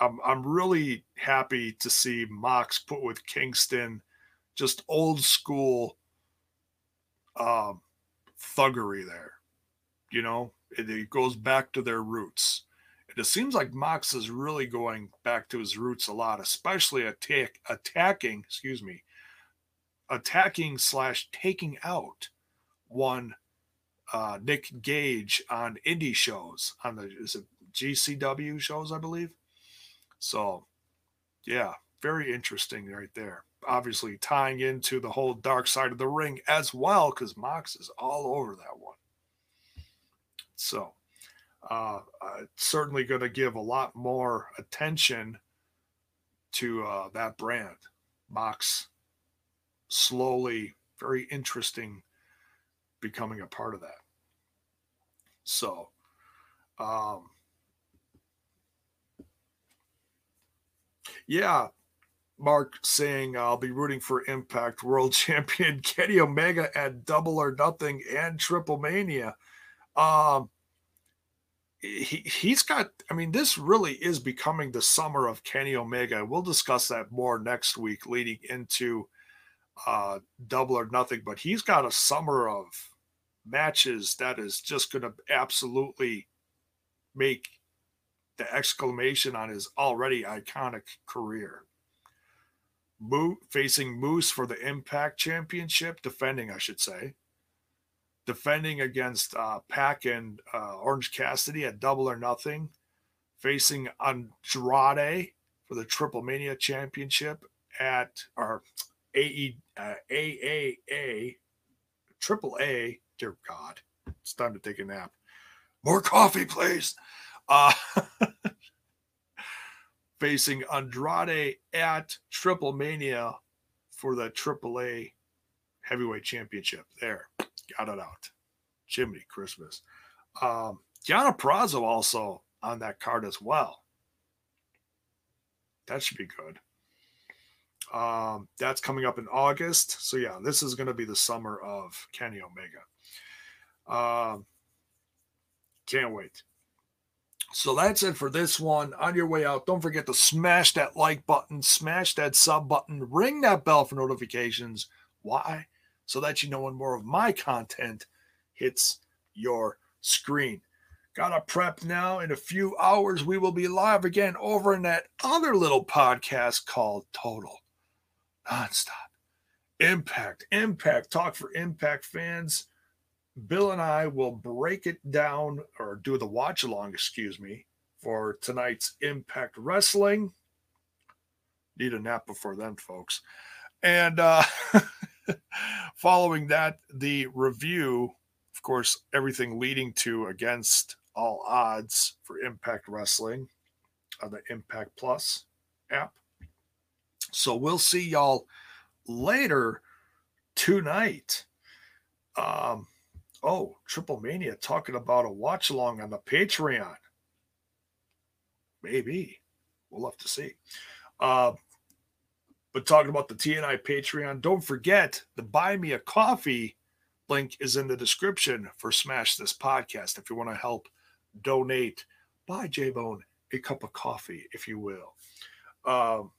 I'm, I'm really happy to see Mox put with Kingston just old school um, thuggery there. You know, it, it, goes back to their roots. It seems like Mox is really going back to his roots a lot, especially attack, attacking, excuse me, attacking slash taking out one uh, Nick Gage on indie shows on the is it GCW shows, I believe. So, yeah, very interesting right there obviously tying into the whole dark side of the ring as well, because Mox is all over that one. So, uh, uh, certainly going to give a lot more attention to uh, that brand. Mox slowly, very interesting, becoming a part of that. So, um, yeah, Mark saying I'll be rooting for Impact World Champion Kenny Omega at Double or Nothing and Triple Mania. Um, he he's got. I mean, this really is becoming the summer of Kenny Omega. We'll discuss that more next week, leading into uh, Double or Nothing. But he's got a summer of matches that is just going to absolutely make the exclamation on his already iconic career. Mo- facing Moose for the Impact Championship, defending, I should say, defending against uh, Pac and uh, Orange Cassidy at Double or Nothing, facing Andrade for the Triple Mania Championship at our AE, uh, AAA, Triple A. Dear God, it's time to take a nap. More coffee, please. Uh, facing Andrade at Triple Mania for the AAA Heavyweight Championship. There, got it out. Jiminy Christmas. Um, Deonna Purrazzo also on that card as well. That should be good. Um, that's coming up in August. So yeah, this is going to be the summer of Kenny Omega. Um, can't wait. So that's it for this one. On your way out, don't forget to smash that like button, smash that sub button, ring that bell for notifications. Why? So that you know when more of my content hits your screen. Got to prep now. In a few hours, we will be live again over in that other little podcast called Total Nonstop Impact, Impact, talk for Impact fans. Bill and I will break it down or do the watch along, excuse me, for tonight's Impact Wrestling. Need a nap before then, folks. And uh, following that, the review, of course, everything leading to Against All Odds for Impact Wrestling on the Impact Plus app. So we'll see y'all later tonight. Um, oh, Triple Mania talking about a watch along on the Patreon. Maybe. We'll have to see. Uh, but talking about the TNI Patreon, don't forget the Buy Me a Coffee link is in the description for Smash This Podcast. If you want to help donate, buy J Bone a cup of coffee, if you will. Um,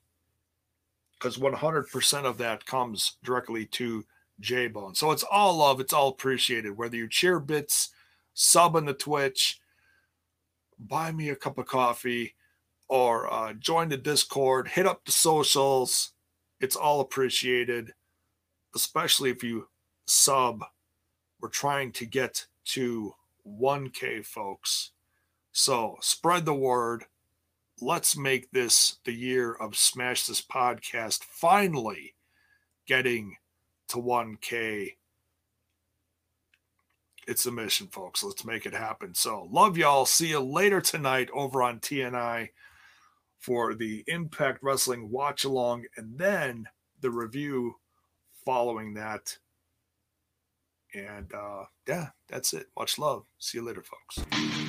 because 100% of that comes directly to J Bone. So it's all love, it's all appreciated. Whether you cheer bits, sub on the Twitch, buy me a cup of coffee, or uh, join the Discord, hit up the socials. It's all appreciated, especially if you sub. We're trying to get to 1K, folks. So spread the word. Let's make this the year of Smash This Podcast finally getting to 1K. It's a mission, folks. Let's make it happen. So, love y'all. See you later tonight over on TNI for the Impact Wrestling watch along and then the review following that. And uh, yeah, that's it. Much love. See you later, folks.